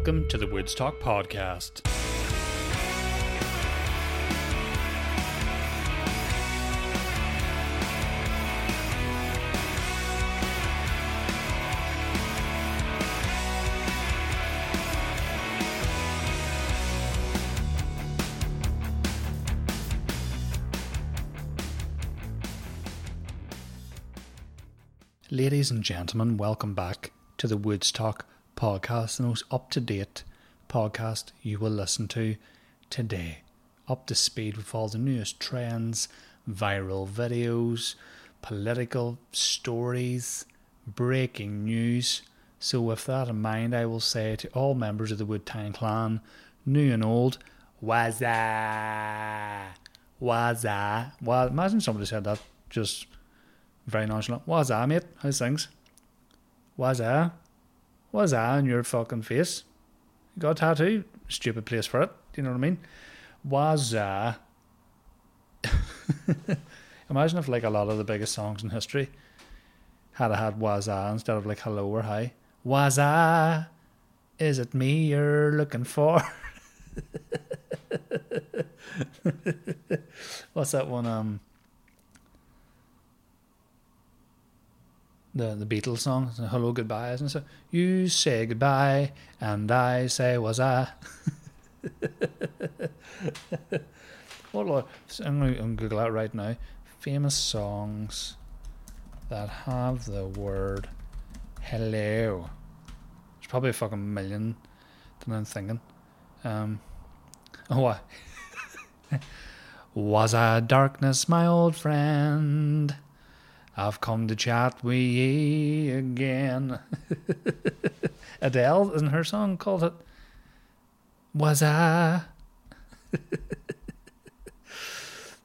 Welcome to the Woodstock Podcast. Ladies and gentlemen, welcome back to the Woods Woodstock podcast, the most up to date podcast you will listen to today. Up to speed with all the newest trends, viral videos, political stories, breaking news. So, with that in mind, I will say to all members of the Woodtown clan, new and old, Wazza! Wazza! Well, imagine somebody said that just very nonchalant. Wazza, mate? How's things? Wazza? What's that on your fucking face? You got tattoo? Stupid place for it. Do you know what I mean? Was uh Imagine if like a lot of the biggest songs in history had a had was instead of like hello or hi. Was Is it me you're looking for? What's that one? Um the the Beatles song, "Hello, Goodbye," isn't it? So, you say goodbye, and I say, "Was I?" what? Lord, I'm going to Google that right now. Famous songs that have the word "hello." There's probably a fucking million that I'm thinking. Um, oh, what? Was I darkness, my old friend? I've come to chat with ye again. Adele, isn't her song called it? Was I?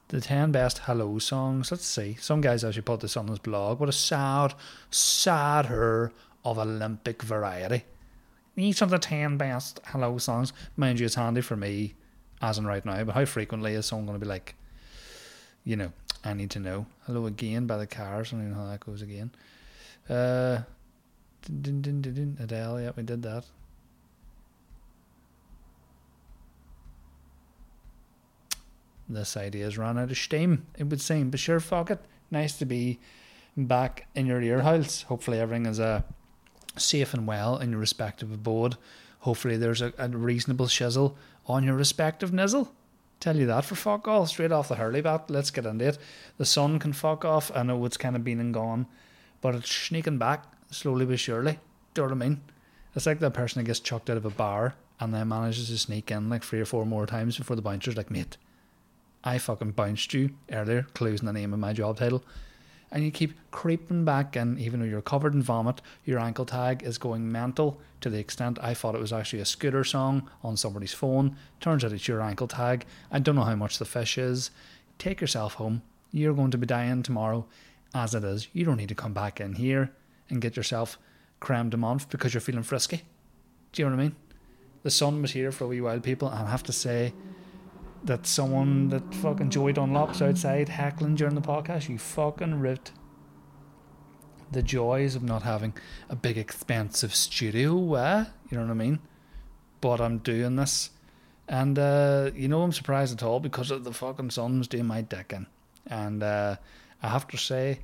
the 10 best hello songs. Let's see. Some guys actually put this on his blog. What a sad, sad her of Olympic variety. Each of the 10 best hello songs. Mind you, it's handy for me as in right now, but how frequently is someone going to be like, you know, I need to know. Hello again by the cars. I don't know how that goes again. Uh, din, din, din, Adele, yeah, we did that. This idea's run out of steam, it would seem. But sure, fuck it. Nice to be back in your ear holes. Hopefully, everything is uh, safe and well in your respective abode. Hopefully, there's a, a reasonable shizzle on your respective nizzle. Tell you that for fuck all, straight off the hurley bat. Let's get into it. The sun can fuck off. I know it's kind of been and gone, but it's sneaking back slowly but surely. Do you know what I mean? It's like that person that gets chucked out of a bar and then manages to sneak in like three or four more times before the bouncer's like, mate, I fucking bounced you earlier, clues in the name of my job title and you keep creeping back in, even though you're covered in vomit. Your ankle tag is going mental to the extent I thought it was actually a scooter song on somebody's phone. Turns out it's your ankle tag. I don't know how much the fish is. Take yourself home. You're going to be dying tomorrow as it is. You don't need to come back in here and get yourself crammed a month because you're feeling frisky. Do you know what I mean? The sun was here for a wee while, people, and I have to say, that someone that fucking Joey Dunlop's outside heckling during the podcast. You fucking ripped the joys of not having a big expensive studio. where you know what I mean? But I'm doing this. And, uh, you know, I'm surprised at all because of the fucking sun's doing my decking. And uh, I have to say,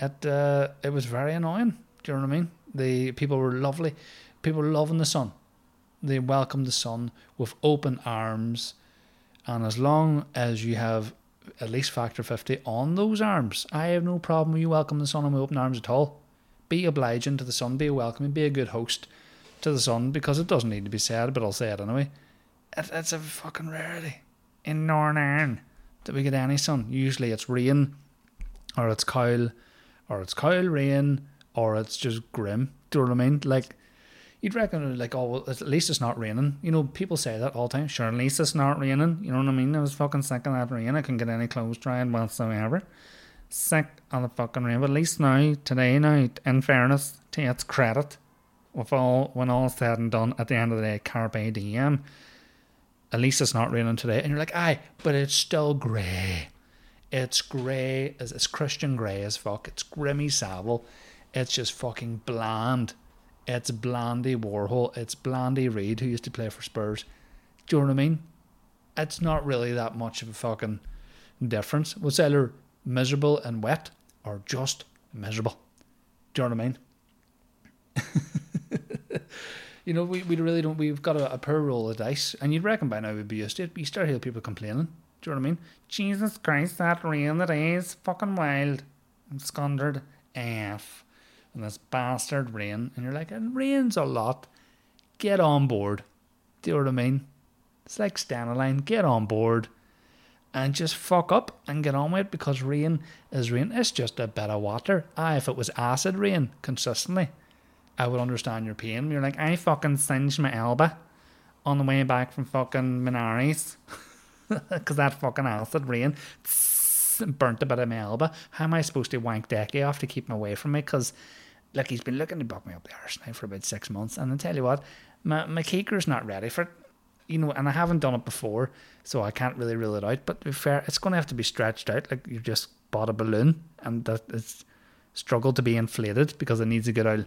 it uh, it was very annoying. Do you know what I mean? The people were lovely. People loving the sun. They welcomed the sun with open arms and as long as you have at least factor 50 on those arms, I have no problem with you welcoming the sun with open arms at all. Be obliging to the sun, be welcoming, be a good host to the sun because it doesn't need to be said, but I'll say it anyway. It's a fucking rarity in Northern Ireland that we get any sun. Usually it's rain or it's cowl or it's cowl rain or it's just grim. Do you know what I mean? Like, you'd reckon like oh well, at least it's not raining. You know people say that all the time. Sure at least it's not raining. You know what I mean? I was fucking sick of that rain. I couldn't get any clothes drying whatsoever. Sick of the fucking rain. But at least now today now in fairness to its credit with all when all said and done at the end of the day carpe diem. At least it's not raining today. And you're like aye but it's still grey. It's grey as it's Christian grey as fuck. It's grimy Savile. It's just fucking bland It's Blandy Warhol. It's Blandy Reid who used to play for Spurs. Do you know what I mean? It's not really that much of a fucking difference. Was either miserable and wet or just miserable. Do you know what I mean? you know, we, we really don't. We've got a, a roll of dice, and you'd reckon by now we'd be used to it. But you start hearing people complaining. Do you know what I mean? Jesus Christ, that rain today is fucking wild. I'm scundered AF. And this bastard rain. And you're like, it rains a lot. Get on board. Do you know what I mean? It's like line. Get on board and just fuck up and get on with it because rain is rain. It's just a bit of water. Ah, if it was acid rain consistently, I would understand your pain. You're like, I fucking singed my elbow on the way back from fucking Minaris because that fucking acid rain burnt a bit of my elbow. How am I supposed to wank Decky off to keep him away from me? Because, like, he's been looking to buck me up the arse now for about six months. And I tell you what, my, my keeker's not ready for it. You know, and I haven't done it before, so I can't really rule it out. But to be fair, it's going to have to be stretched out. Like, you've just bought a balloon and that it's struggled to be inflated because it needs to get out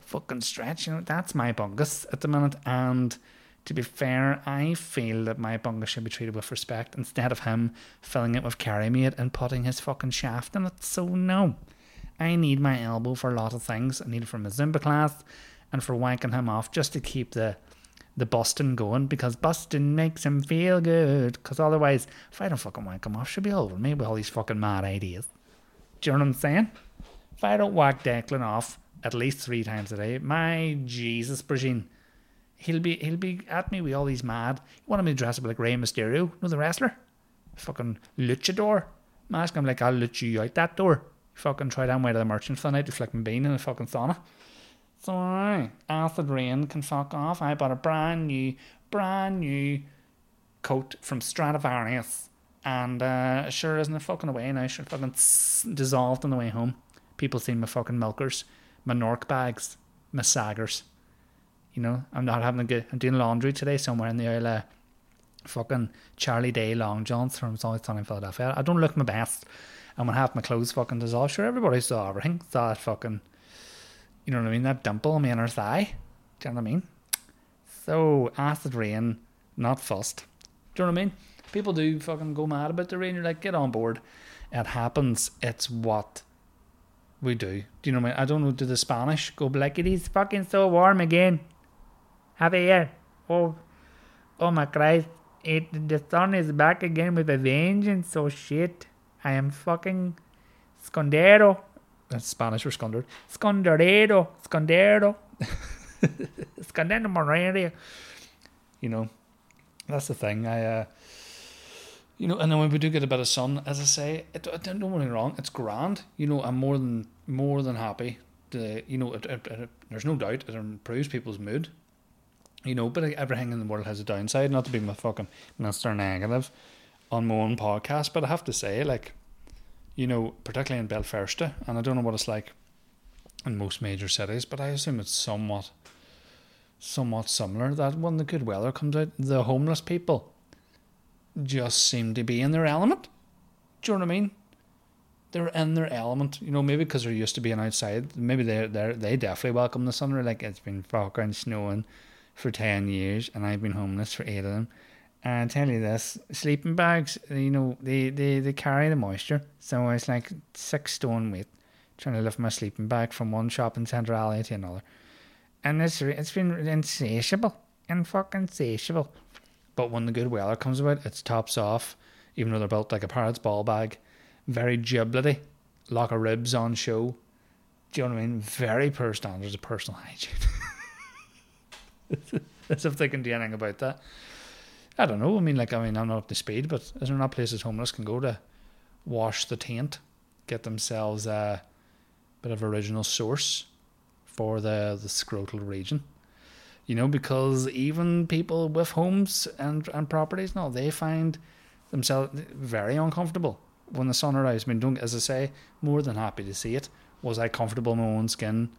fucking stretch. You know, that's my bungus at the minute. And to be fair, I feel that my bungus should be treated with respect instead of him filling it with carry mate and putting his fucking shaft in it. So no. I need my elbow for a lot of things. I need it for my Zumba class and for wanking him off just to keep the the busting going because busting makes him feel good. Because otherwise, if I don't fucking wank him off, she'll be over me with all these fucking mad ideas. Do you know what I'm saying? If I don't whack Declan off, at least three times a day. My Jesus, Brigitte. He'll be he'll be at me with all these mad. You want me to dress up like Rey Mysterio, know the wrestler? Fucking luchador. Mask him I'm like I'll luch you out that door. Fucking try down way to the merchant for the night to flick my bean in a fucking sauna. So alright. Acid Rain can fuck off. I bought a brand new brand new coat from Stradivarius. And uh, sure isn't it fucking away now? Sure fucking dissolved on the way home. People see my fucking milkers my Nork bags, my saggers. You know, I'm not having a good. I'm doing laundry today somewhere in the area. Fucking Charlie Day long johns from Sunny in Philadelphia. I don't look my best. I'm gonna have my clothes fucking dissolved. Sure, everybody saw everything. Saw that fucking, you know what I mean? That dimple on my inner thigh. Do you know what I mean? So acid rain, not fussed. Do you know what I mean? People do fucking go mad about the rain. You're like, get on board. It happens. It's what we do. Do you know what I mean? I don't know, do the Spanish go like, it is fucking so warm again. Have a year. Oh, oh my Christ. It, the sun is back again with a vengeance. So shit. I am fucking scondero. That's Spanish for scundered. Sconderedo. Scondero. Scondendo Morelia. You know, that's the thing. I, uh, you know, and then when we do get a bit of sun, as I say, it, don't get me wrong, it's grand. You know, I'm more than more than happy. To, you know, it, it, it, there's no doubt it improves people's mood. You know, but everything in the world has a downside. Not to be my fucking Mister Negative on my own podcast, but I have to say, like, you know, particularly in Belfast, and I don't know what it's like in most major cities, but I assume it's somewhat, somewhat similar. That when the good weather comes out, the homeless people just seem to be in their element. Do you know what I mean? They're in their element, you know. Maybe because they're used to being outside. Maybe they they they definitely welcome the sun. Like it's been fucking snowing for ten years, and I've been homeless for eight of them. And I tell you this, sleeping bags, you know, they, they, they carry the moisture. So it's like six stone weight trying to lift my sleeping bag from one shopping centre alley to another. And it's it's been insatiable and fucking insatiable. But when the good weather comes about, it's tops off, even though they're built like a parrot's ball bag. Very giblety, lock of ribs on show. Do you know what I mean? Very poor standards of personal hygiene. As if they can do anything about that. I don't know. I mean, like, I mean, I'm not up to speed, but is there not places homeless can go to wash the taint, get themselves a bit of original source for the the scrotal region? you know, because even people with homes and, and properties, no, they find themselves very uncomfortable when the sun arrives. I mean, don't, as I say, more than happy to see it. Was I comfortable in my own skin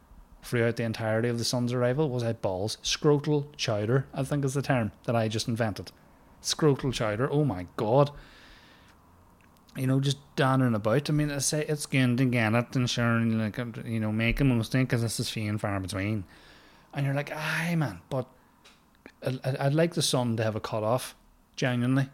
throughout the entirety of the sun's arrival? Was I balls? Scrotal chowder, I think is the term that I just invented. Scrotal chowder, oh my god. You know, just dawning about. I mean, I say it's going to get it and sure, like, um, you know, making a mistake because this is few and far between. And you're like, aye, man, but I'd, I'd like the sun to have a cut off, genuinely.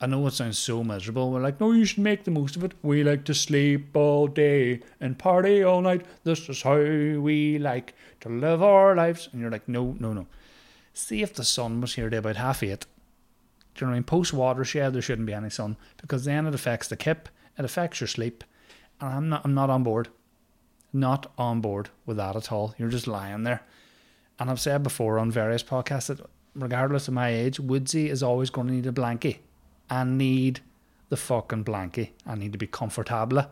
I know it sounds so miserable. We're like, no, you should make the most of it. We like to sleep all day and party all night. This is how we like to live our lives. And you're like, no, no, no. See if the sun was here to about half eight. Do you know what I mean? Post watershed, there shouldn't be any sun because then it affects the kip, it affects your sleep, and I'm not, I'm not on board. Not on board with that at all. You're just lying there. And I've said before on various podcasts that regardless of my age, Woodsy is always going to need a blankie. I need the fucking blankie. I need to be comfortable.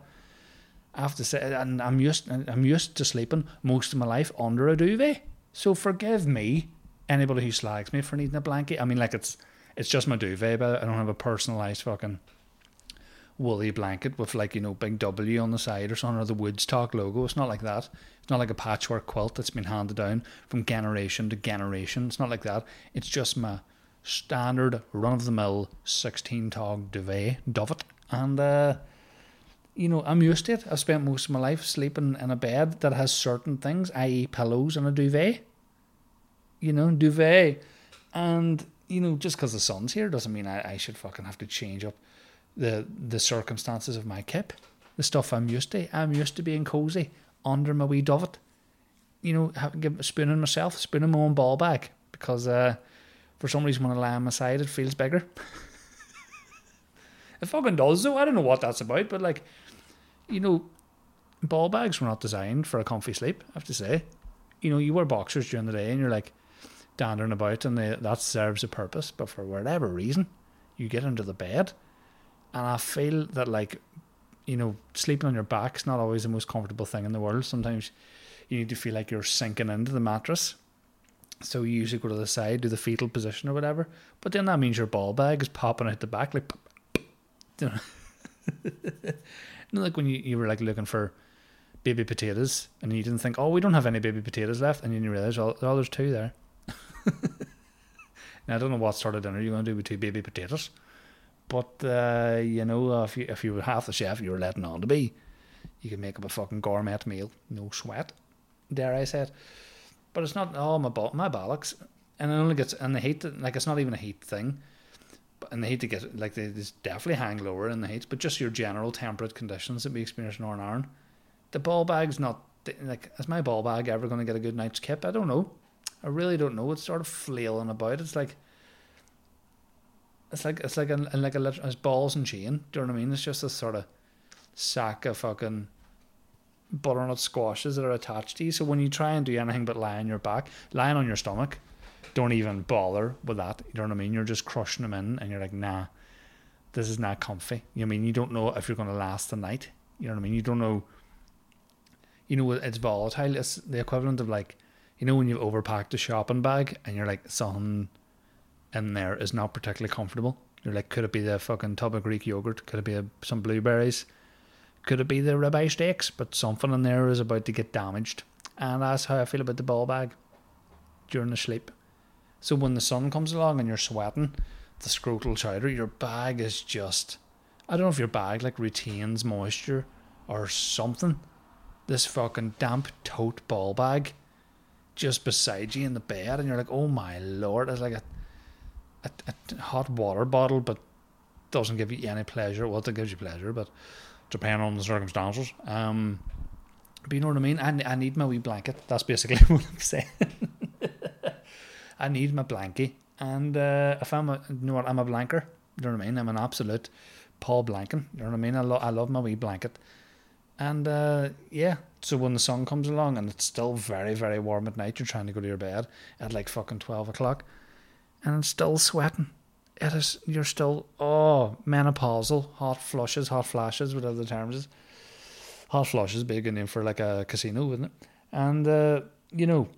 I have to say, and I'm used, I'm used to sleeping most of my life under a duvet. So forgive me, anybody who slags me for needing a blanket. I mean, like it's, it's just my duvet, but I don't have a personalised fucking woolly blanket with like you know big W on the side or something or the Woods Talk logo. It's not like that. It's not like a patchwork quilt that's been handed down from generation to generation. It's not like that. It's just my standard run of the mill sixteen tog duvet duvet, and uh, you know I'm used to it. I've spent most of my life sleeping in a bed that has certain things, i.e., pillows and a duvet. You know, duvet, and you know just because the sun's here doesn't mean I, I should fucking have to change up the the circumstances of my kip, the stuff I'm used to. I'm used to being cozy under my wee dovet. You know, have, give, spooning myself, spooning my own ball bag because uh, for some reason when I lie on my side, it feels bigger. it fucking does though. I don't know what that's about, but like, you know, ball bags were not designed for a comfy sleep. I have to say, you know, you wear boxers during the day and you're like dandering about, and they, that serves a purpose. But for whatever reason, you get into the bed and I feel that like you know sleeping on your back is not always the most comfortable thing in the world. Sometimes you need to feel like you're sinking into the mattress. So you usually go to the side, do the fetal position or whatever. But then that means your ball bag is popping out the back, like you know, you know like when you, you were like looking for baby potatoes and you didn't think, oh, we don't have any baby potatoes left, and then you realize, oh there's two there. now I don't know what sort of dinner you're going to do with two baby potatoes. But uh, you know, if you if you were half the chef you were letting on to be, you could make up a fucking gourmet meal, no sweat. Dare I say it? But it's not. Oh my my bollocks! And it only gets and the heat. Like it's not even a heat thing. But and the heat to get like they definitely hang lower in the heat. But just your general temperate conditions that we experience in Northern Ireland, the ball bag's not like is my ball bag ever going to get a good night's kip? I don't know. I really don't know. It's sort of flailing about. It's like it's like it's like a like a it's balls and chain. Do you know what I mean? It's just a sort of sack of fucking butternut squashes that are attached to you. So when you try and do anything but lie on your back, lying on your stomach, don't even bother with that. You know what I mean? You're just crushing them in, and you're like, nah, this is not comfy. You know I mean you don't know if you're going to last the night. You know what I mean? You don't know. You know it's volatile. It's the equivalent of like, you know, when you've overpacked a shopping bag and you're like, something in there is not particularly comfortable. You're like, could it be the fucking tub of Greek yogurt? Could it be a, some blueberries? Could it be the ribeye steaks? But something in there is about to get damaged. And that's how I feel about the ball bag during the sleep. So when the sun comes along and you're sweating, the scrotal chowder, your bag is just. I don't know if your bag like retains moisture or something. This fucking damp tote ball bag just beside you in the bed, and you're like, oh my lord, it's like a a, a hot water bottle, but doesn't give you any pleasure. Well, it gives you pleasure, but depending on the circumstances. Um, but you know what I mean? I, I need my wee blanket. That's basically what I'm saying. I need my blankie. And uh, if I'm a, you know what, I'm a blanker. You know what I mean? I'm an absolute Paul Blanken. You know what I mean? I, lo- I love my wee blanket. And uh, yeah, so when the sun comes along and it's still very, very warm at night, you're trying to go to your bed at like fucking 12 o'clock and it's still sweating. It is you're still oh menopausal, hot flushes, hot flashes, whatever the term is. Hot flushes, big name for like a casino, isn't it? And uh, you know,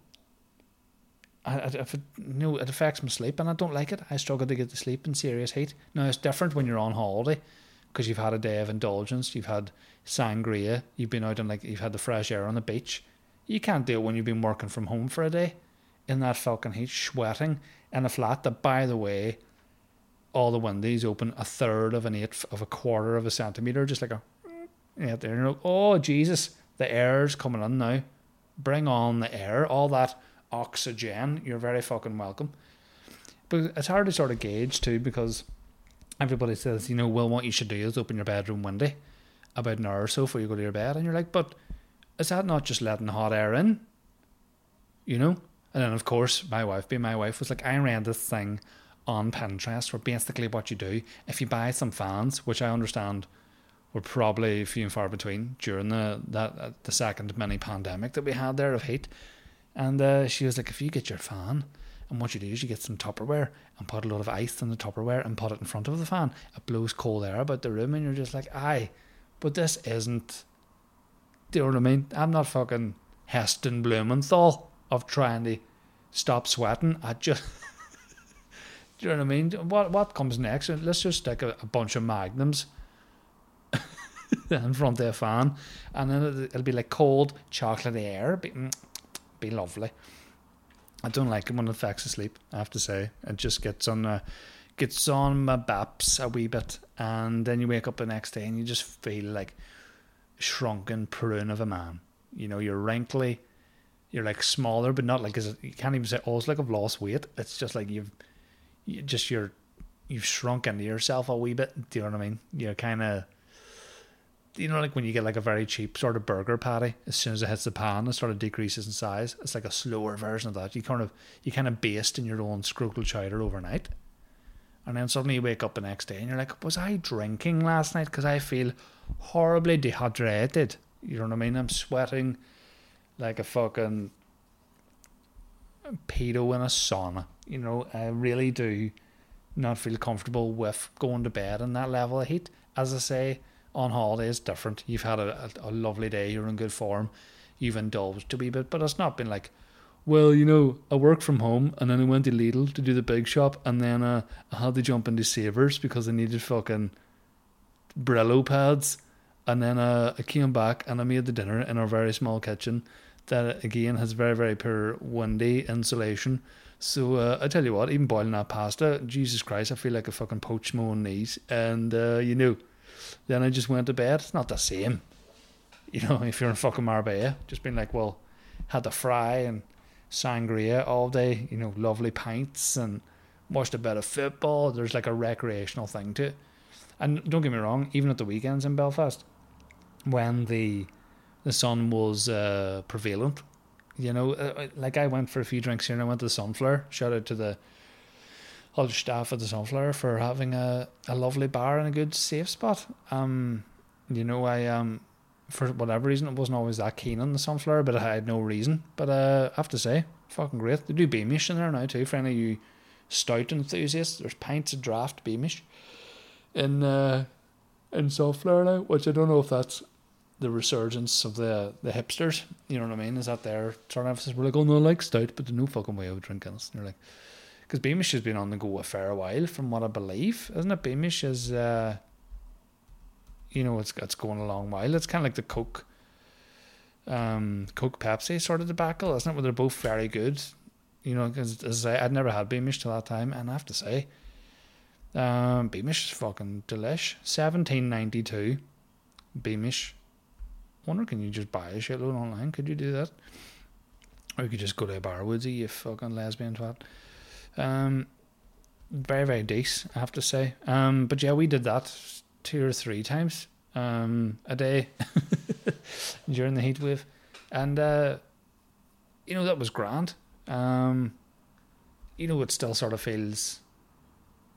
I, if it, you know, it affects my sleep, and I don't like it. I struggle to get to sleep in serious heat. Now it's different when you're on holiday, because you've had a day of indulgence, you've had sangria, you've been out and like you've had the fresh air on the beach. You can't do it when you've been working from home for a day in that fucking heat, sweating in a flat that, by the way, all the windows open a third of an eighth of a quarter of a centimeter, just like a yeah, there. You know, oh Jesus, the air's coming in now. Bring on the air. All that oxygen, you're very fucking welcome. But it's hard to sort of gauge too because everybody says, you know, well, what you should do is open your bedroom window about an hour or so before you go to your bed, and you're like, but is that not just letting hot air in? You know? And then, of course, my wife, being my wife, was like, I ran this thing on Pinterest where basically what you do, if you buy some fans, which I understand were probably few and far between during the that the second mini pandemic that we had there of heat, and uh, she was like, if you get your fan, and what you do is you get some Tupperware and put a lot of ice in the Tupperware and put it in front of the fan. It blows cold air about the room, and you're just like, aye, but this isn't. Do you know what I mean? I'm not fucking Heston Blumenthal of trying to stop sweating. I just. do you know what I mean? What what comes next? Let's just stick a, a bunch of magnums in front of a fan, and then it'll, it'll be like cold chocolate air. Be, be lovely. I don't like it when it affects the sleep. I have to say, it just gets on uh, gets on my baps a wee bit, and then you wake up the next day and you just feel like shrunken prune of a man. You know, you're wrinkly, you're like smaller, but not like you can't even say, oh, it's like I've lost weight. It's just like you've you just you're you've shrunk into yourself a wee bit. Do you know what I mean? You're kind of you know, like when you get like a very cheap sort of burger patty, as soon as it hits the pan, it sort of decreases in size. It's like a slower version of that. You kind of you kind of baste in your own scrotal chowder overnight, and then suddenly you wake up the next day and you're like, was I drinking last night? Because I feel horribly dehydrated. You know what I mean? I'm sweating like a fucking pedo in a sauna. You know, I really do not feel comfortable with going to bed in that level of heat. As I say, on holiday is different. You've had a, a, a, lovely day, you're in good form, you've indulged a wee bit, but it's not been like, well, you know, I work from home and then I went to Lidl to do the big shop and then uh, I had to jump into Savers because I needed fucking Brillo pads. And then uh, I came back and I made the dinner in our very small kitchen that again has very, very poor windy insulation. So uh, I tell you what, even boiling that pasta, Jesus Christ, I feel like a fucking poached my own knees. And uh, you know, then I just went to bed. It's not the same. You know, if you're in fucking Marbella, just being like, well, had the fry and sangria all day, you know, lovely pints and watched a bit of football. There's like a recreational thing to it. And don't get me wrong, even at the weekends in Belfast, when the the sun was uh, prevalent, you know, uh, like I went for a few drinks here and I went to the Sunflower. Shout out to the all the staff at the Sunflower for having a, a lovely bar and a good safe spot. Um, you know, I um, for whatever reason, it wasn't always that keen on the Sunflower, but I had no reason. But uh, I have to say, fucking great. They do Beamish in there now too. For any of you stout enthusiasts, there's pints of draft Beamish in uh, in Sunflower now, which I don't know if that's the resurgence of the the hipsters. You know what I mean? Is that their of emphasis? We're like, oh no, I like stout, but there's no fucking way of drinking it. And you're like, because Beamish has been on the go a fair while, from what I believe, isn't it? Beamish is, uh, you know, it's it's going a long while. It's kind of like the Coke, um, Coke Pepsi sort of debacle, isn't it? Where they're both very good, you know. Because as I, I'd never had Beamish till that time, and I have to say, um, Beamish is fucking delish. Seventeen ninety two, Beamish. Wonder can you just buy a shitload online? Could you do that? Or you could just go to a bar, Woodsy, you fucking lesbian twat. Um, very very decent, I have to say. Um, but yeah, we did that two or three times um, a day during the heat wave, and uh, you know that was grand. Um, you know, it still sort of feels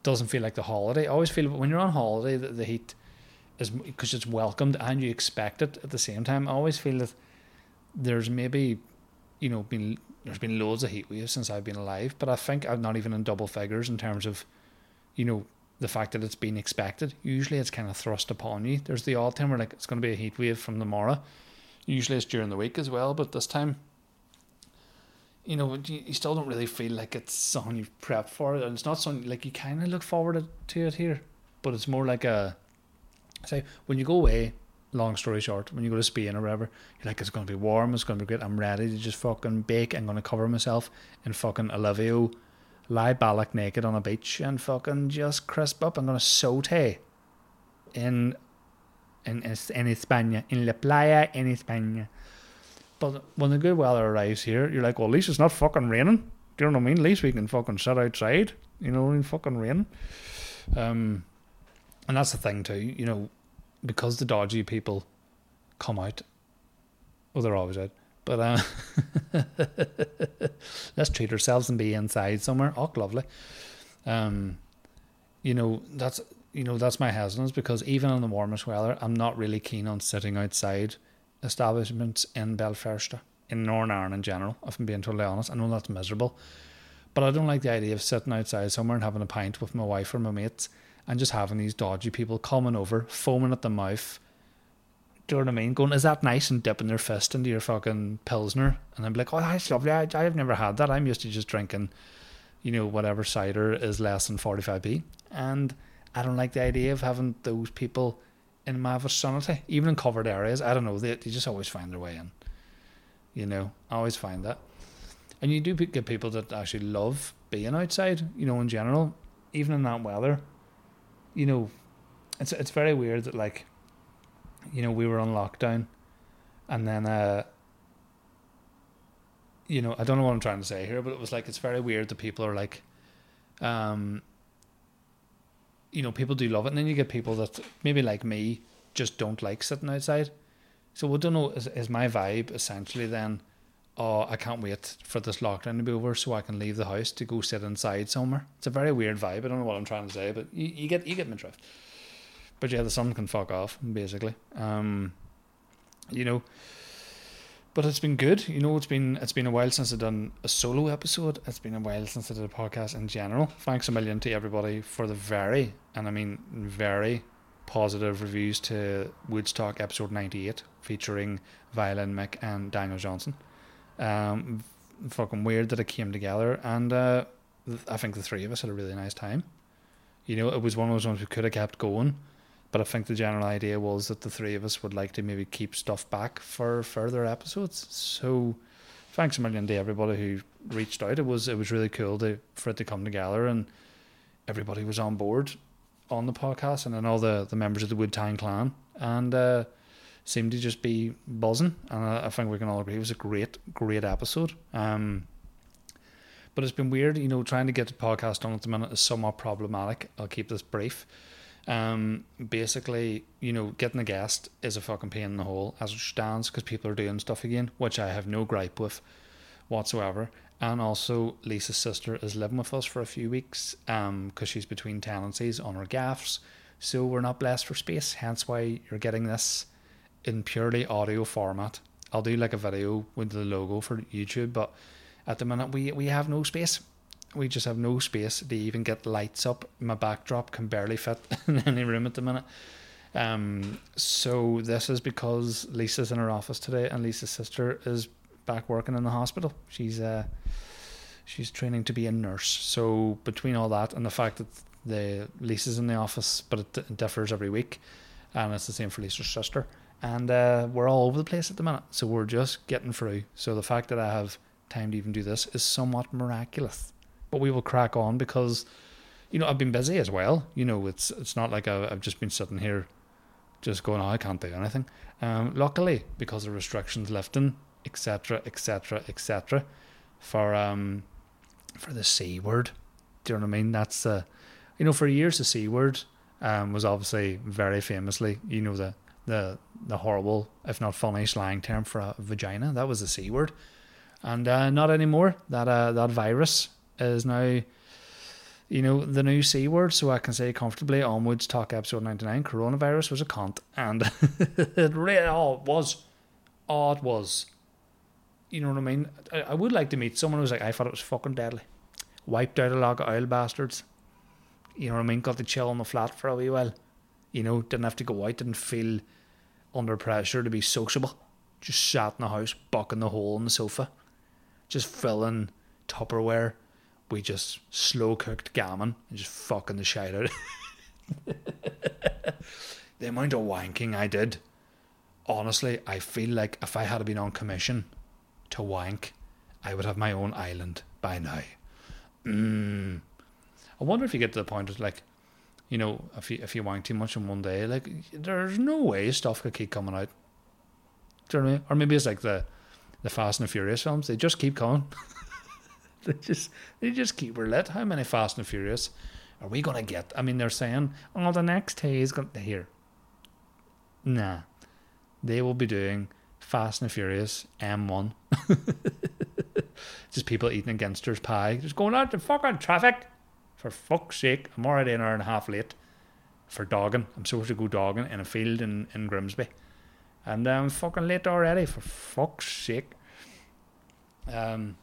doesn't feel like the holiday. I always feel when you're on holiday, the, the heat is because it's welcomed and you expect it at the same time. I always feel that there's maybe you know been there's been loads of heat waves since I've been alive, but I think I'm not even in double figures in terms of, you know, the fact that it's been expected. Usually it's kind of thrust upon you. There's the odd time where like it's going to be a heat wave from tomorrow. Usually it's during the week as well, but this time, you know, you still don't really feel like it's something you've prepped for. And it's not something like you kind of look forward to it here, but it's more like a, say, when you go away long story short, when you go to Spain or wherever, you're like, it's going to be warm, it's going to be great. I'm ready to just fucking bake. I'm going to cover myself in fucking Olivio, lie ballack naked on a beach and fucking just crisp up. I'm going to saute in, in, in España, in La Playa, in España. But when the good weather arrives here, you're like, well, at least it's not fucking raining. Do you know what I mean? At least we can fucking sit outside. You know, in fucking rain. Um, and that's the thing too. You know, because the dodgy people come out. Well, they're always out. But uh, let's treat ourselves and be inside somewhere. Oh, lovely. Um, you know that's you know that's my hesitance because even in the warmest weather, I'm not really keen on sitting outside establishments in Belfast, in Northern Ireland in general. If I'm being totally honest, I know that's miserable, but I don't like the idea of sitting outside somewhere and having a pint with my wife or my mates and just having these dodgy people coming over, foaming at the mouth. Do you know what I mean? Going, is that nice? And dipping their fist into your fucking pilsner, and I'm like, oh, that's lovely. I, I've never had that. I'm used to just drinking, you know, whatever cider is less than 45p, and I don't like the idea of having those people in my vicinity, even in covered areas. I don't know. They, they just always find their way in. You know, I always find that. And you do get people that actually love being outside, you know, in general, even in that weather. You know, it's it's very weird that like, you know, we were on lockdown, and then uh, you know, I don't know what I'm trying to say here, but it was like it's very weird that people are like, um, you know, people do love it, and then you get people that maybe like me just don't like sitting outside. So I don't know. Is, is my vibe essentially then? Oh, I can't wait for this lockdown to be over so I can leave the house to go sit inside somewhere. It's a very weird vibe. I don't know what I'm trying to say, but you, you get you get my drift. But yeah, the sun can fuck off basically. Um, you know, but it's been good. You know, it's been it's been a while since I've done a solo episode. It's been a while since I did a podcast in general. Thanks a million to everybody for the very and I mean very positive reviews to Woodstock episode ninety eight featuring Violin Mick and Daniel Johnson. Um, fucking weird that it came together, and uh, I think the three of us had a really nice time. You know, it was one of those ones we could have kept going but I think the general idea was that the three of us would like to maybe keep stuff back for further episodes. So thanks a million to everybody who reached out. It was it was really cool to for it to come together and everybody was on board on the podcast and then all the, the members of the Wood Town clan and uh, seemed to just be buzzing and I, I, think we can all agree it was a great great episode. Um, but it's been weird, you know, trying to get the podcast on at the minute is somewhat problematic. I'll keep this brief. Um, basically, you know, getting a guest is a fucking pain in the hole as it stands because people are doing stuff again, which I have no gripe with whatsoever. And also, Lisa's sister is living with us for a few weeks because um, she's between tenancies on her gaffs. So we're not blessed for space, hence why you're getting this in purely audio format. I'll do like a video with the logo for YouTube, but at the minute we, we have no space we just have no space to even get lights up. My backdrop can barely fit in any room at the minute. Um, so this is because Lisa's in her office today, and Lisa's sister is back working in the hospital. She's uh, she's training to be a nurse. So between all that and the fact that the Lisa's in the office, but it, it differs every week, and it's the same for Lisa's sister, and uh, we're all over the place at the minute. So we're just getting through. So the fact that I have time to even do this is somewhat miraculous but we will crack on because you know I've been busy as well. You know, it's it's not like I, have just been sitting here just going, oh, I can't do anything. Um, luckily, because of restrictions lifting, etc., etc., etc., for um for the c word. Do you know what I mean? That's uh, you know, for years the c word um was obviously very famously, you know, the the the horrible, if not funny, slang term for a vagina. That was the c word, and uh, not anymore. That uh, that virus is now, you know, the new C word, so I can say comfortably onwards talk episode 99, coronavirus was a cunt. And it really, oh, was. Oh, it was. You know what I mean? I, I would like to meet someone who's like, I thought it was fucking deadly. Wiped out a lot of oil bastards. You know what I mean? Got the chill on the flat for a wee while. You know, didn't have to go out, didn't feel under pressure to be sociable. Just sat in the house, bucking the hole in the sofa, just filling Tupperware we just slow cooked gammon and just fucking the shit out. the amount of wanking I did, honestly, I feel like if I had been on commission to wank, I would have my own island by now. Mm. I wonder if you get to the point of like, you know, if you if you wank too much in one day, like there's no way stuff could keep coming out. Do you know what I mean? Or maybe it's like the the Fast and the Furious films. They just keep coming. they just they just keep we're. How many Fast and Furious are we gonna get? I mean, they're saying, oh, the next day is to here. Nah, they will be doing Fast and Furious M1. just people eating a gangster's pie, just going out the fucking traffic. For fuck's sake, I'm already an hour and a half late for dogging. I'm supposed to go dogging in a field in, in Grimsby. And I'm fucking late already, for fuck's sake. Um,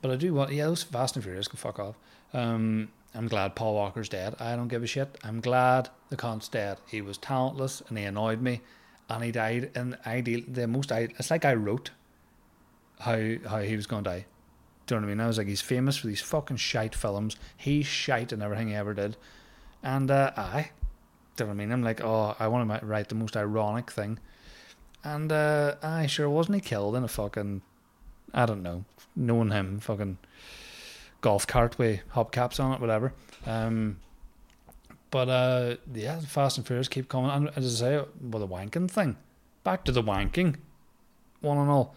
but I do want, yeah, those Fast and Furious can fuck off. Um, I'm glad Paul Walker's dead. I don't give a shit. I'm glad the cunt's dead. He was talentless and he annoyed me, and he died. And I the most. It's like I wrote how how he was going to die. Do you know what I mean? I was like, he's famous for these fucking shite films. He's shite in everything he ever did. And uh, I, do you know what I mean? I'm like, oh, I want to write the most ironic thing. And uh, I sure wasn't he killed in a fucking, I don't know, knowing him, fucking golf cart with hubcaps on it, whatever. Um, but uh, yeah, Fast and Furious keep coming. And as I say, well, the wanking thing. Back to the wanking, one and all.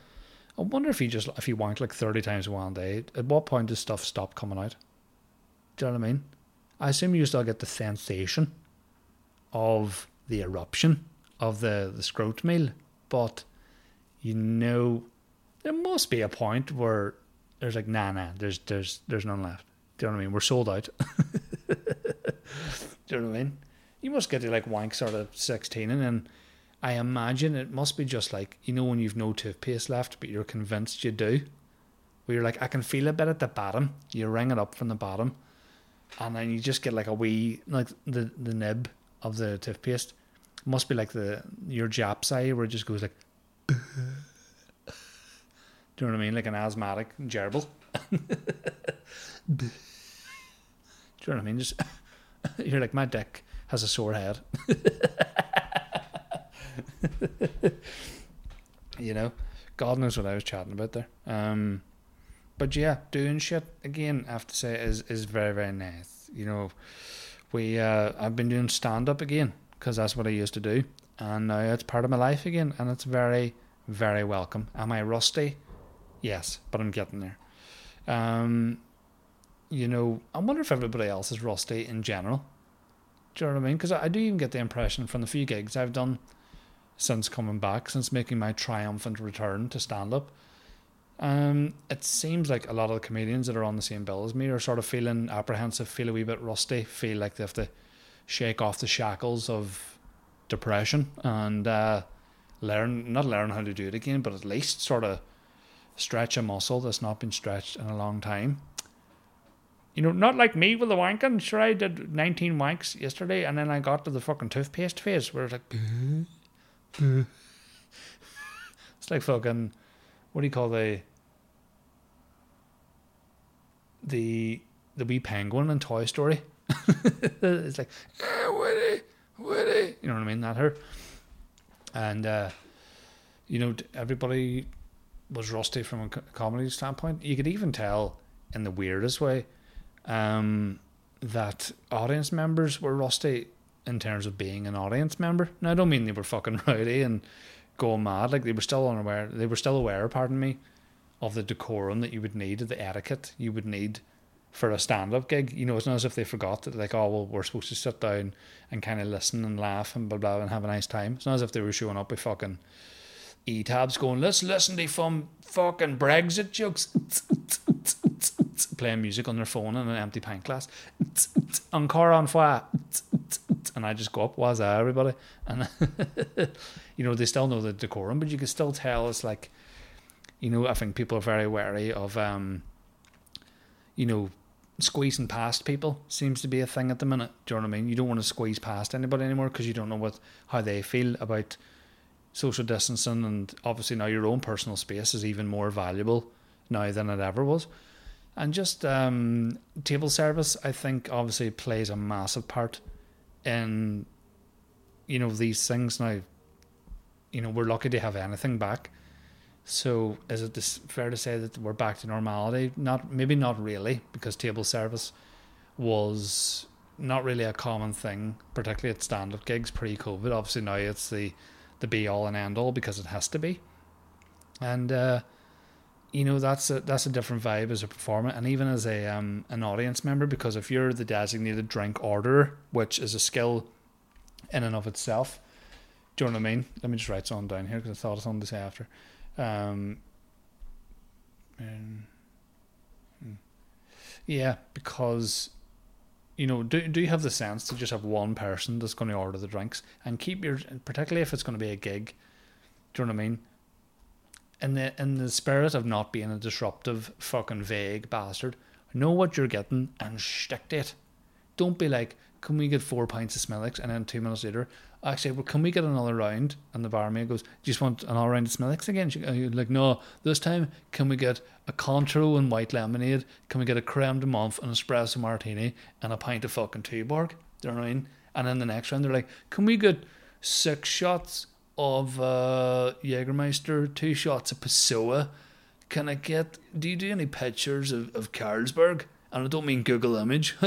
I wonder if he just if he wanked like thirty times in one day. At what point does stuff stop coming out? Do you know what I mean? I assume you still get the sensation of the eruption of the the scrot meal, but you know there must be a point where there's like nah nah there's there's there's none left. Do you know what I mean? We're sold out. Do you know what I mean? You must get to like wank sort of sixteen and then I imagine it must be just like you know when you've no toothpaste left, but you're convinced you do. Where you're like, I can feel a bit at the bottom. You ring it up from the bottom, and then you just get like a wee like the the nib of the toothpaste. It must be like the your Japs eye where it just goes like. do you know what I mean? Like an asthmatic gerbil. do you know what I mean? Just you're like my dick has a sore head. you know, God knows what I was chatting about there. Um, but yeah, doing shit again, I have to say, is is very very nice. You know, we uh, I've been doing stand up again because that's what I used to do, and now it's part of my life again, and it's very very welcome. Am I rusty? Yes, but I'm getting there. Um, you know, I wonder if everybody else is rusty in general. Do you know what I mean? Because I, I do even get the impression from the few gigs I've done since coming back, since making my triumphant return to stand up. Um, it seems like a lot of the comedians that are on the same bill as me are sort of feeling apprehensive, feel a wee bit rusty, feel like they have to shake off the shackles of depression and uh, learn, not learn how to do it again, but at least sort of stretch a muscle that's not been stretched in a long time. You know, not like me with the wanking. Sure, I did 19 wanks yesterday and then I got to the fucking toothpaste phase where it's like, it's like fucking what do you call the the the wee penguin in Toy Story? it's like eh, Woody, Woody. You know what I mean? That her. And uh, you know, everybody was rusty from a comedy standpoint. You could even tell in the weirdest way um, that audience members were rusty in terms of being an audience member. Now, I don't mean they were fucking rowdy and going mad. Like they were still unaware. They were still aware, pardon me, of the decorum that you would need, the etiquette you would need for a stand-up gig. You know, it's not as if they forgot that, like, oh well, we're supposed to sit down and kind of listen and laugh and blah blah and have a nice time. It's not as if they were showing up with fucking e-tabs going, let's listen to some fucking Brexit jokes. Playing music on their phone in an empty pint glass. Encore on fire and I just go up, was that everybody? And you know, they still know the decorum, but you can still tell it's like you know, I think people are very wary of um you know, squeezing past people seems to be a thing at the minute. Do you know what I mean? You don't want to squeeze past anybody anymore because you don't know what how they feel about social distancing and obviously now your own personal space is even more valuable now than it ever was. And just um, table service, I think, obviously plays a massive part in you know these things. Now you know we're lucky to have anything back. So is it this fair to say that we're back to normality? Not maybe not really because table service was not really a common thing particularly at stand-up gigs pre-covid. Obviously now it's the the be all and end all because it has to be. And uh, you know that's a that's a different vibe as a performer and even as a um, an audience member because if you're the designated drink orderer, which is a skill in and of itself, do you know what I mean? Let me just write something down here because I thought of something to say after. Um, and, hmm. yeah, because you know, do do you have the sense to just have one person that's going to order the drinks and keep your, particularly if it's going to be a gig, do you know what I mean? In the in the spirit of not being a disruptive, fucking vague bastard, know what you're getting and stick to it. Don't be like, can we get four pints of Smithwick's? And then two minutes later, actually, well, can we get another round? And the barmaid goes, do you just want another round of again? She, you're like, no, this time, can we get a Cointreau and white lemonade? Can we get a creme de menthe, an espresso martini, and a pint of fucking Tuborg? Do you know what I mean? And then the next round, they're like, can we get six shots of uh, Jägermeister, two shots of Passoa? Can I get, do you do any pictures of, of Carlsberg? And I don't mean Google image.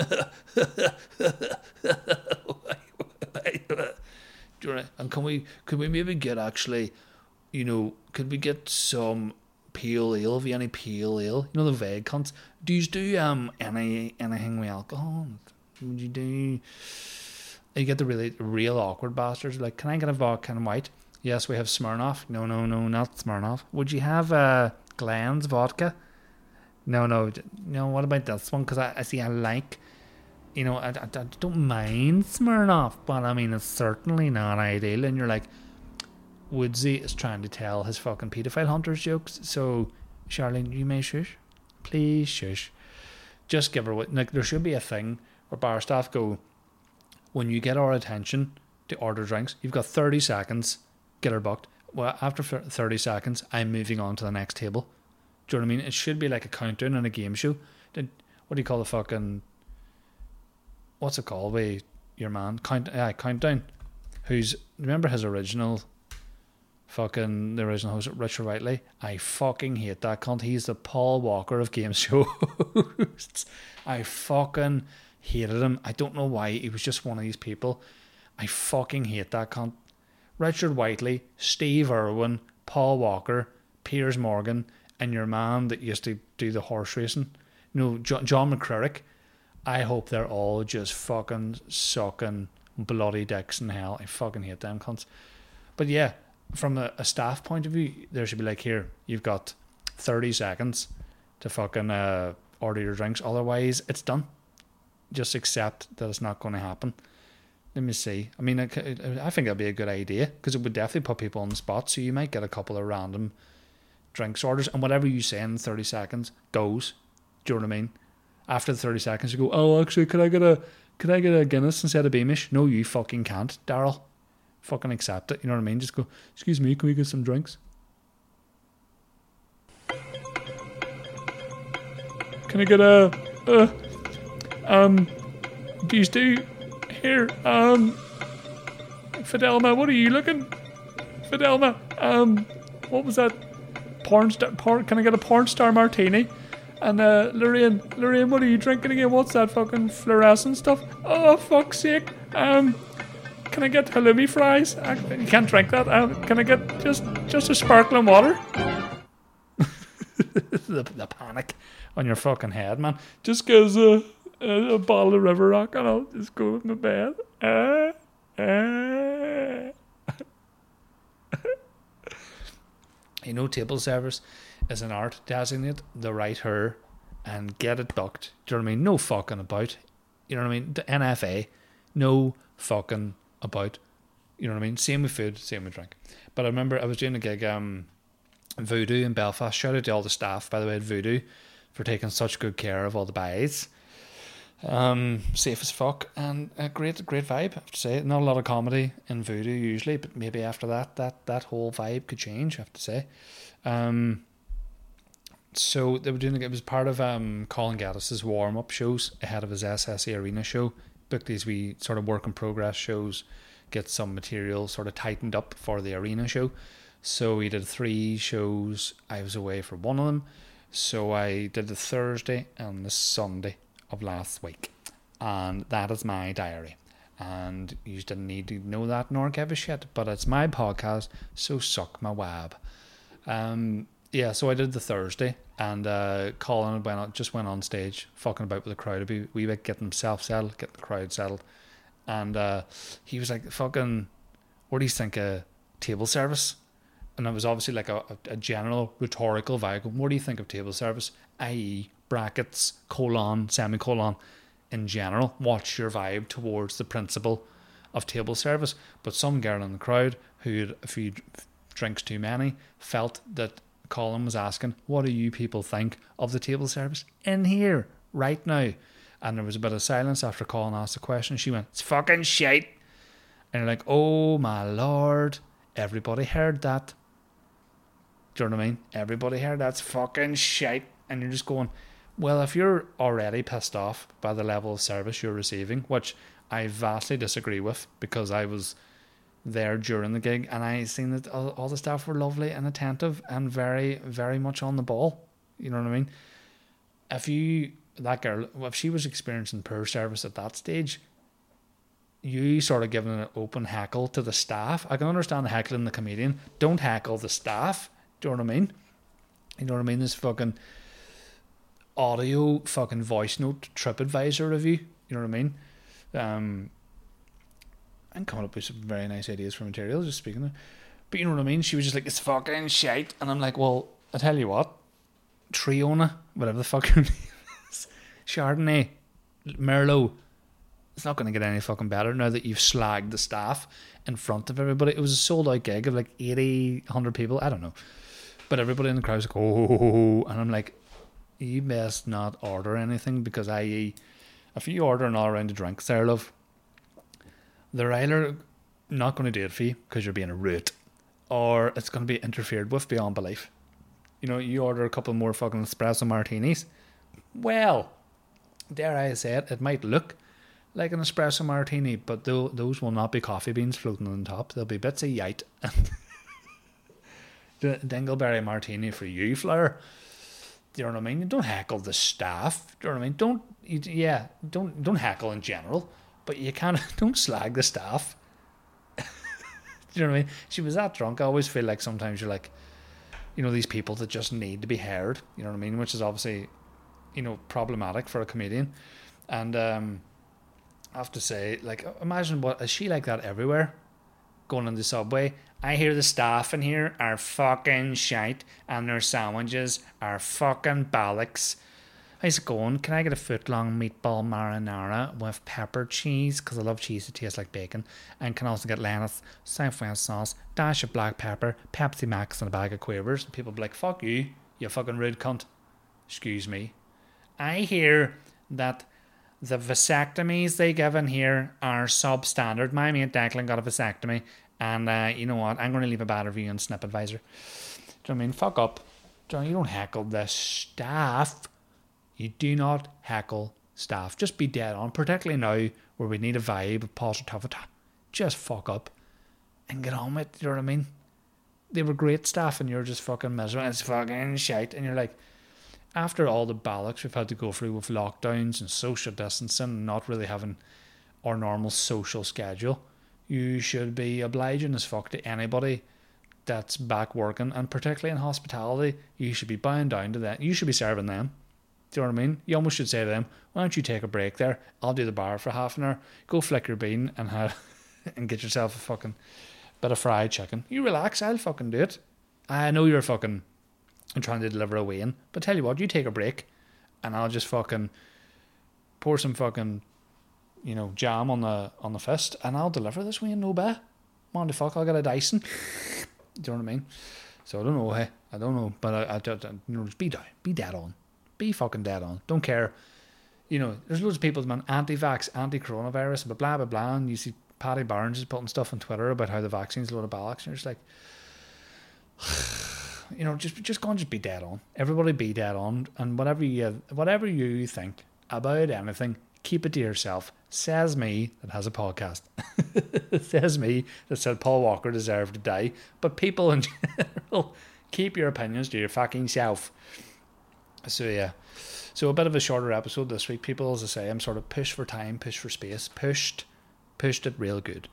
and can we could we maybe get actually, you know, could we get some pale ale? Have you any pale ale? You know the vague cunts. Do you do um any anything with alcohol? Would you do? You get the really real awkward bastards. Like, can I get a vodka and white? Yes, we have Smirnoff. No, no, no, not Smirnoff. Would you have uh, Glen's vodka? No, no, no. What about this one? Because I, I see I like you know, I, I, I don't mind Smirnoff, but I mean, it's certainly not ideal. And you're like, Woodsy is trying to tell his fucking paedophile hunters jokes. So, Charlene, you may shush. Please shush. Just give her what. Like, there should be a thing where bar staff go, when you get our attention to order drinks, you've got 30 seconds, get her booked. Well, after 30 seconds, I'm moving on to the next table. Do you know what I mean? It should be like a countdown in a game show. What do you call the fucking what's it called? With your man count uh, countdown, who's remember his original fucking the original host Richard Whiteley. I fucking hate that cunt. He's the Paul Walker of game shows. I fucking hated him. I don't know why. He was just one of these people. I fucking hate that cunt. Richard Whiteley, Steve Irwin, Paul Walker, Piers Morgan, and your man that used to do the horse racing. no, John, John. I hope they're all just fucking sucking bloody dicks in hell. I fucking hate them cunts. But yeah, from a, a staff point of view, there should be like here, you've got thirty seconds to fucking uh, order your drinks. Otherwise, it's done. Just accept that it's not going to happen. Let me see. I mean, I, think that'd be a good idea because it would definitely put people on the spot. So you might get a couple of random drinks orders, and whatever you say in thirty seconds goes. Do you know what I mean? after the 30 seconds you go, oh, actually, could I get a, could I get a Guinness instead of Beamish? No, you fucking can't, Daryl. Fucking accept it. You know what I mean? Just go, excuse me, can we get some drinks? Can I get a, uh, um, do you do here, um, Fidelma, what are you looking? Fidelma, um, what was that? Porn star, porn, can I get a porn star martini? And uh, Lorraine, Lorraine, what are you drinking again? What's that fucking fluorescent stuff? Oh, fuck's sake. Um, can I get halloumi fries? I, you can't drink that. Uh, can I get just just a sparkling water? the, the panic on your fucking head, man. Just goes a, a, a bottle of River Rock and I'll just go to my bed. Uh, uh. you know, table service is an art, designate the right her and get it booked. Do you know what I mean? No fucking about. You know what I mean? The NFA, no fucking about. You know what I mean? Same with food, same with drink. But I remember I was doing a gig, um, Voodoo in Belfast. Shout out to all the staff, by the way, at Voodoo for taking such good care of all the bays. Um, safe as fuck and a great, great vibe. I have to say, not a lot of comedy in Voodoo usually, but maybe after that, that that whole vibe could change. I have to say. Um, so they were doing it was part of um, Colin Geddis's warm up shows ahead of his SSE Arena show. Booked these wee sort of work in progress shows, get some material sort of tightened up for the arena show. So we did three shows. I was away for one of them. So I did the Thursday and the Sunday of last week. And that is my diary. And you didn't need to know that nor give a shit, but it's my podcast, so suck my wab. Um, yeah, so I did the Thursday, and uh, Colin went just went on stage, fucking about with the crowd a wee, wee bit, getting himself settled, getting the crowd settled, and uh, he was like, "Fucking, what do you think of table service?" And it was obviously like a, a general rhetorical vibe. What do you think of table service? I.e., brackets, colon, semicolon, in general. What's your vibe towards the principle of table service? But some girl in the crowd who had a few drinks too many felt that Colin was asking, What do you people think of the table service in here right now? And there was a bit of silence after Colin asked the question. She went, It's fucking shit. And you're like, Oh my lord. Everybody heard that. Do you know what I mean? Everybody heard that's fucking shit. And you're just going, Well, if you're already pissed off by the level of service you're receiving, which I vastly disagree with because I was there during the gig, and I seen that all, the staff were lovely and attentive and very, very much on the ball. You know what I mean? If you that girl, if she was experiencing poor service at that stage, you sort of giving an open heckle to the staff. I can understand the heckling the comedian. Don't heckle the staff. Do you know what I mean? You know what I mean? This fucking audio fucking voice note TripAdvisor review. You know what I mean? Um, I'm coming up with some very nice ideas for material, just speaking there. But you know what I mean? She was just like, it's fucking shite. And I'm like, well, I tell you what, Triona, whatever the fuck her name is, Chardonnay, Merlot, it's not going to get any fucking better now that you've slagged the staff in front of everybody. It was a sold out gig of like 80, 100 people. I don't know. But everybody in the crowd was like, oh, and I'm like, you best not order anything because I, if you order an all round of drinks there, love, they're either not going to do it for you because you're being a root, or it's going to be interfered with beyond belief. You know, you order a couple more fucking espresso martinis. Well, dare I say it, it might look like an espresso martini, but th- those will not be coffee beans floating on top. There'll be bits of yite. the dingleberry martini for you, Flower. You know what I mean? Don't heckle the staff. You know what I mean? Don't, yeah, don't don't heckle in general but you of don't slag the staff. You know what I mean? She was that drunk. I always feel like sometimes you're like, you know, these people that just need to be heard. You know what I mean? Which is obviously, you know, problematic for a comedian. And um, I have to say, like, imagine what is she like that everywhere? Going on the subway, I hear the staff in here are fucking shite, and their sandwiches are fucking bollocks How's it going? Can I get a foot long meatball marinara with pepper cheese? Because I love cheese that tastes like bacon. And can also get lettuce, southwest sauce, dash of black pepper, Pepsi Max, and a bag of quavers. And people be like, fuck you, you fucking rude cunt. Excuse me. I hear that the vasectomies they give in here are substandard. My mate Declan got a vasectomy. And uh, you know what? I'm going to leave a bad review on Snip Advisor. Do you know what I mean? Fuck up. John, you don't heckle the staff you do not heckle staff. Just be dead on, particularly now where we need a vibe of positivity. Just fuck up and get on with it. You know what I mean? They were great staff and you're just fucking miserable. It's fucking shite. And you're like, after all the bollocks we've had to go through with lockdowns and social distancing and not really having our normal social schedule, you should be obliging as fuck to anybody that's back working and particularly in hospitality, you should be bowing down to that. You should be serving them. Do you know what I mean? You almost should say to them, why don't you take a break there? I'll do the bar for half an hour. Go flick your bean and have and get yourself a fucking bit of fried chicken. You relax, I'll fucking do it. I know you're fucking trying to deliver a win, but tell you what, you take a break and I'll just fucking pour some fucking you know, jam on the on the fist and I'll deliver this win no bad. Man the fuck, I'll get a Dyson. do you know what I mean? So I don't know, hey. I don't know. But I, I, I you know, just be down, be dead on be fucking dead on. Don't care. You know, there's loads of people, man, anti-vax, anti-coronavirus, but blah blah blah. And you see Paddy Barnes is putting stuff on Twitter about how the vaccine's a load of bollocks, and you're just like, you know, just just go and just be dead on. Everybody be dead on, and whatever you whatever you think about anything, keep it to yourself. Says me that has a podcast. Says me that said Paul Walker deserved to die. But people in general, keep your opinions to your fucking self. So yeah, so a bit of a shorter episode this week. People, as I say, I'm sort of pushed for time, pushed for space, pushed, pushed it real good.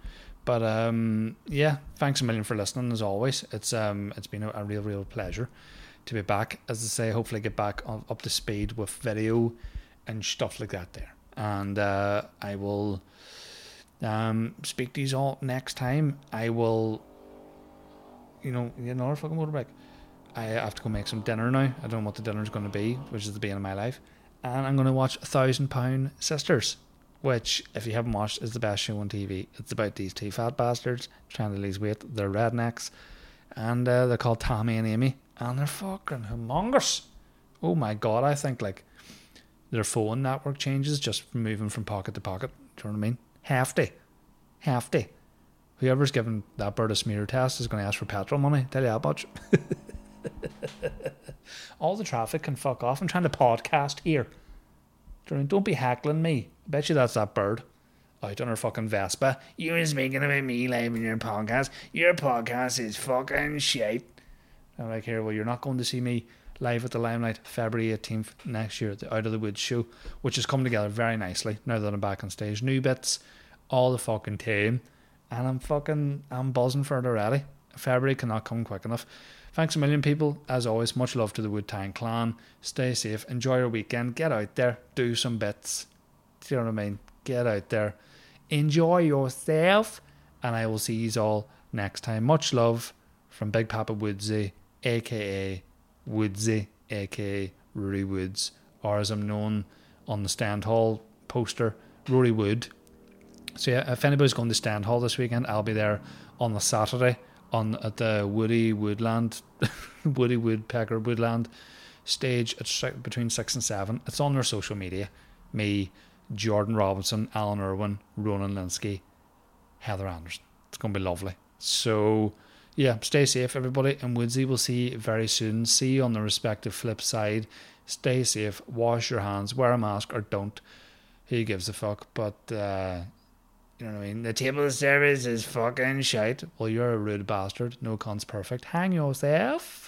But um, yeah, thanks a million for listening as always. It's um, it's been a, a real, real pleasure to be back. As I say, hopefully get back up to speed with video and stuff like that there. And uh, I will um, speak to you all next time. I will, you know, you know, fucking motorbike. I have to go make some dinner now. I don't know what the dinner's going to be, which is the beginning of my life. And I'm going to watch A Thousand Pound Sisters which, if you haven't watched, is the best show on TV. It's about these two fat bastards trying to lose weight. They're rednecks, and uh, they're called Tammy and Amy, and they're fucking humongous. Oh my god! I think like their phone network changes just moving from pocket to pocket. Do you know what I mean? Hefty, hefty. Whoever's giving that bird a smear test is going to ask for petrol money. Tell you how much. All the traffic can fuck off. I'm trying to podcast here. Do you know? Don't be hackling me. I bet you that's that bird out on her fucking Vespa. You were speaking about me live in your podcast. Your podcast is fucking shit. I'm like, here, well, you're not going to see me live at the Limelight February 18th next year at the Out of the Woods show, which has come together very nicely now that I'm back on stage. New bits, all the fucking time. And I'm fucking, I'm buzzing for it already. February cannot come quick enough. Thanks a million, people. As always, much love to the Woodtown clan. Stay safe. Enjoy your weekend. Get out there. Do some bits. Do you know what I mean? Get out there. Enjoy yourself. And I will see you all next time. Much love from Big Papa Woodsy, aka Woodsy, aka Rory Woods, or as I'm known on the Stendhal poster, Rory Wood. So yeah, if anybody's going to Stendhal this weekend, I'll be there on the Saturday on at the Woody Woodland, Woody Woodpecker Woodland stage at between six and seven. It's on their social media. Me, Jordan Robinson, Alan Irwin, Ronan Linsky, Heather Anderson. It's going to be lovely. So, yeah, stay safe, everybody. And Woodsy will see you very soon. See you on the respective flip side. Stay safe. Wash your hands. Wear a mask or don't. Who gives a fuck? But, uh, you know what I mean? The table service is fucking shite. Well, you're a rude bastard. No con's perfect. Hang yourself.